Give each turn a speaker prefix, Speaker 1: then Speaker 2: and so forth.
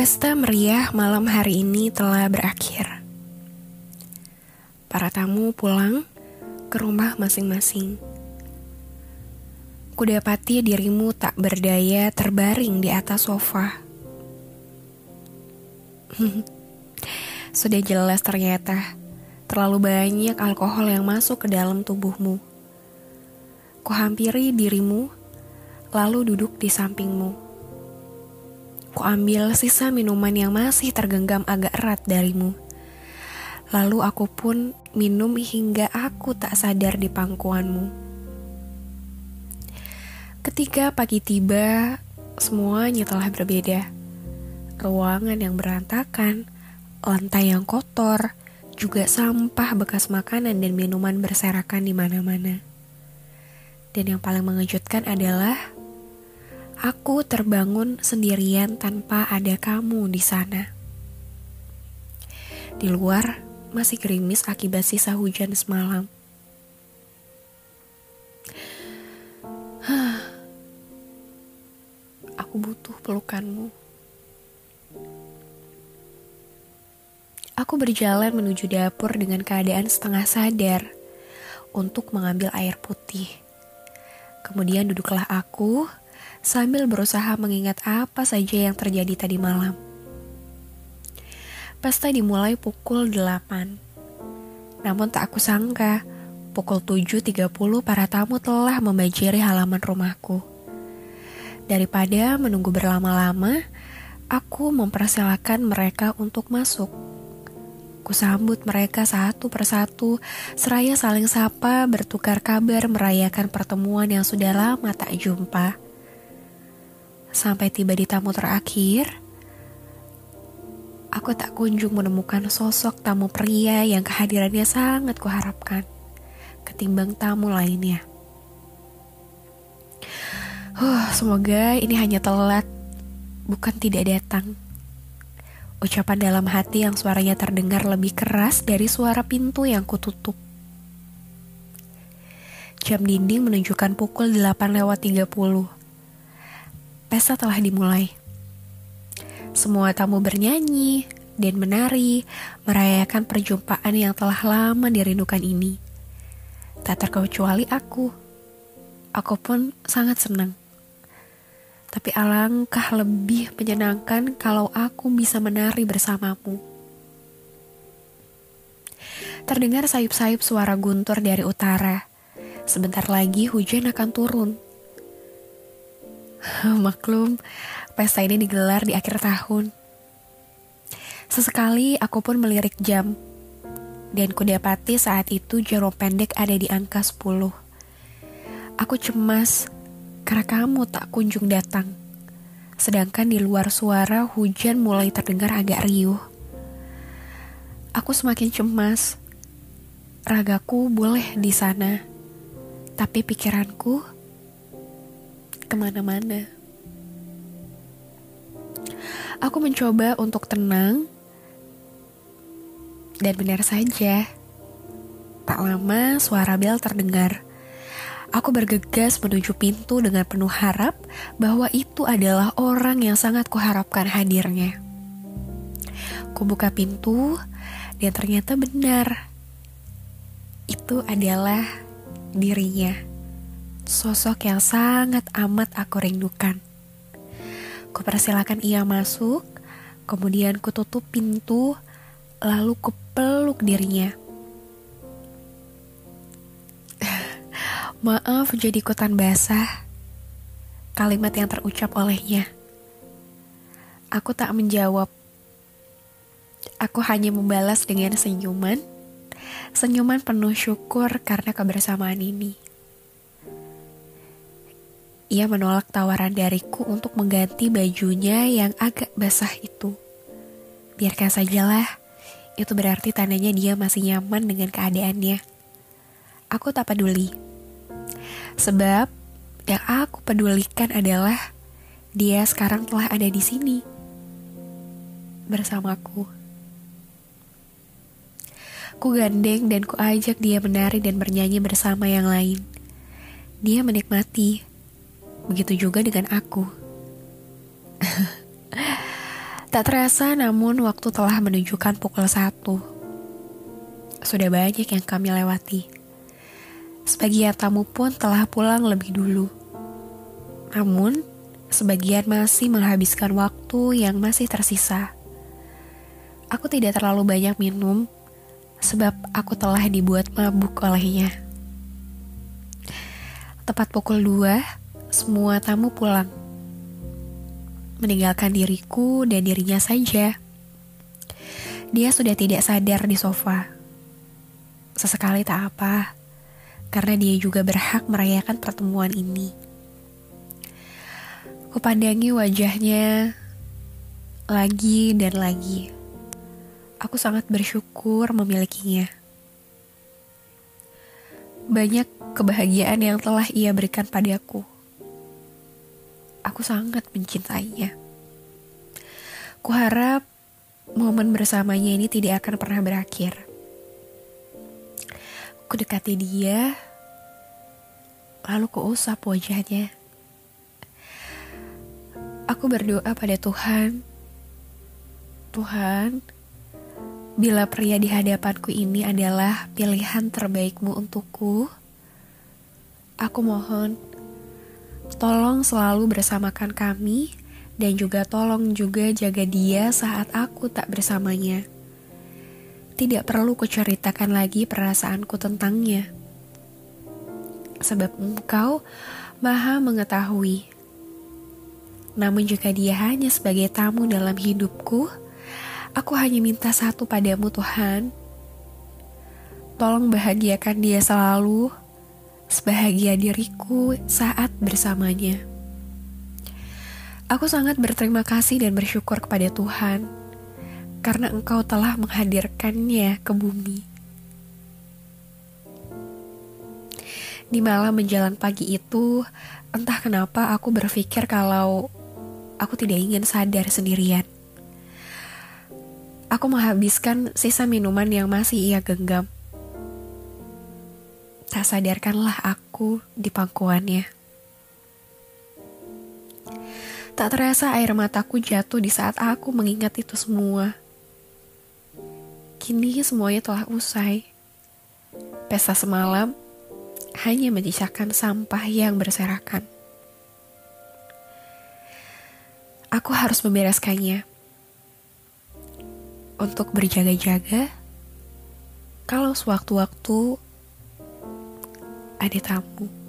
Speaker 1: Pesta meriah malam hari ini telah berakhir. Para tamu pulang ke rumah masing-masing. Kudapati dirimu tak berdaya terbaring di atas sofa. Sudah jelas ternyata terlalu banyak alkohol yang masuk ke dalam tubuhmu. Kuhampiri dirimu, lalu duduk di sampingmu. Ku ambil sisa minuman yang masih tergenggam agak erat darimu. Lalu aku pun minum hingga aku tak sadar di pangkuanmu. Ketika pagi tiba, semuanya telah berbeda. Ruangan yang berantakan, lantai yang kotor, juga sampah bekas makanan dan minuman berserakan di mana-mana. Dan yang paling mengejutkan adalah Aku terbangun sendirian tanpa ada kamu di sana. Di luar masih gerimis akibat sisa hujan semalam. Aku butuh pelukanmu. Aku berjalan menuju dapur dengan keadaan setengah sadar untuk mengambil air putih. Kemudian duduklah aku sambil berusaha mengingat apa saja yang terjadi tadi malam. Pesta dimulai pukul 8. Namun tak aku sangka, pukul 7.30 para tamu telah membajiri halaman rumahku. Daripada menunggu berlama-lama, aku mempersilahkan mereka untuk masuk. Kusambut mereka satu persatu, seraya saling sapa, bertukar kabar, merayakan pertemuan yang sudah lama tak jumpa. Sampai tiba di tamu terakhir, aku tak kunjung menemukan sosok tamu pria yang kehadirannya sangat kuharapkan ketimbang tamu lainnya. Huh, semoga ini hanya telat, bukan tidak datang. Ucapan dalam hati yang suaranya terdengar lebih keras dari suara pintu yang kututup. Jam dinding menunjukkan pukul 8 lewat 30 pesta telah dimulai. Semua tamu bernyanyi dan menari, merayakan perjumpaan yang telah lama dirindukan ini. Tak terkecuali aku. Aku pun sangat senang. Tapi alangkah lebih menyenangkan kalau aku bisa menari bersamamu. Terdengar sayup-sayup suara guntur dari utara. Sebentar lagi hujan akan turun. Maklum, pesta ini digelar di akhir tahun. Sesekali aku pun melirik jam. Dan kudapati saat itu jarum pendek ada di angka 10. Aku cemas karena kamu tak kunjung datang. Sedangkan di luar suara hujan mulai terdengar agak riuh. Aku semakin cemas. Ragaku boleh di sana, tapi pikiranku ke mana-mana. Aku mencoba untuk tenang, dan benar saja, tak lama suara bel terdengar. Aku bergegas menuju pintu dengan penuh harap bahwa itu adalah orang yang sangat kuharapkan hadirnya. Kubuka pintu dan ternyata benar. Itu adalah dirinya sosok yang sangat amat aku rindukan. Kupersilakan ia masuk, kemudian kututup pintu, lalu kupeluk dirinya. Maaf jadi ikutan basah. Kalimat yang terucap olehnya. Aku tak menjawab. Aku hanya membalas dengan senyuman. Senyuman penuh syukur karena kebersamaan ini. Ia menolak tawaran dariku untuk mengganti bajunya yang agak basah itu. Biarkan sajalah, itu berarti tandanya dia masih nyaman dengan keadaannya. Aku tak peduli. Sebab yang aku pedulikan adalah dia sekarang telah ada di sini bersamaku. Ku gandeng dan ku ajak dia menari dan bernyanyi bersama yang lain. Dia menikmati Begitu juga dengan aku. Tak terasa namun waktu telah menunjukkan pukul satu. Sudah banyak yang kami lewati. Sebagian tamu pun telah pulang lebih dulu. Namun, sebagian masih menghabiskan waktu yang masih tersisa. Aku tidak terlalu banyak minum, sebab aku telah dibuat mabuk olehnya. Tepat pukul dua, semua tamu pulang meninggalkan diriku dan dirinya saja. Dia sudah tidak sadar di sofa. Sesekali tak apa, karena dia juga berhak merayakan pertemuan ini. Kupandangi wajahnya lagi dan lagi. Aku sangat bersyukur memilikinya. Banyak kebahagiaan yang telah ia berikan padaku aku sangat mencintainya. Kuharap momen bersamanya ini tidak akan pernah berakhir. Ku dekati dia, lalu kuusap wajahnya. Aku berdoa pada Tuhan, Tuhan, bila pria di hadapanku ini adalah pilihan terbaikmu untukku, aku mohon Tolong selalu bersamakan kami dan juga tolong juga jaga dia saat aku tak bersamanya. Tidak perlu kuceritakan lagi perasaanku tentangnya. Sebab engkau maha mengetahui. Namun jika dia hanya sebagai tamu dalam hidupku, aku hanya minta satu padamu Tuhan. Tolong bahagiakan dia selalu sebahagia diriku saat bersamanya. Aku sangat berterima kasih dan bersyukur kepada Tuhan karena Engkau telah menghadirkannya ke bumi. Di malam menjelang pagi itu, entah kenapa aku berpikir kalau aku tidak ingin sadar sendirian. Aku menghabiskan sisa minuman yang masih ia genggam Tak sadarkanlah aku di pangkuannya. Tak terasa air mataku jatuh di saat aku mengingat itu semua. Kini semuanya telah usai. Pesta semalam hanya menyisakan sampah yang berserakan. Aku harus membereskannya. Untuk berjaga-jaga, kalau sewaktu-waktu ada tamu.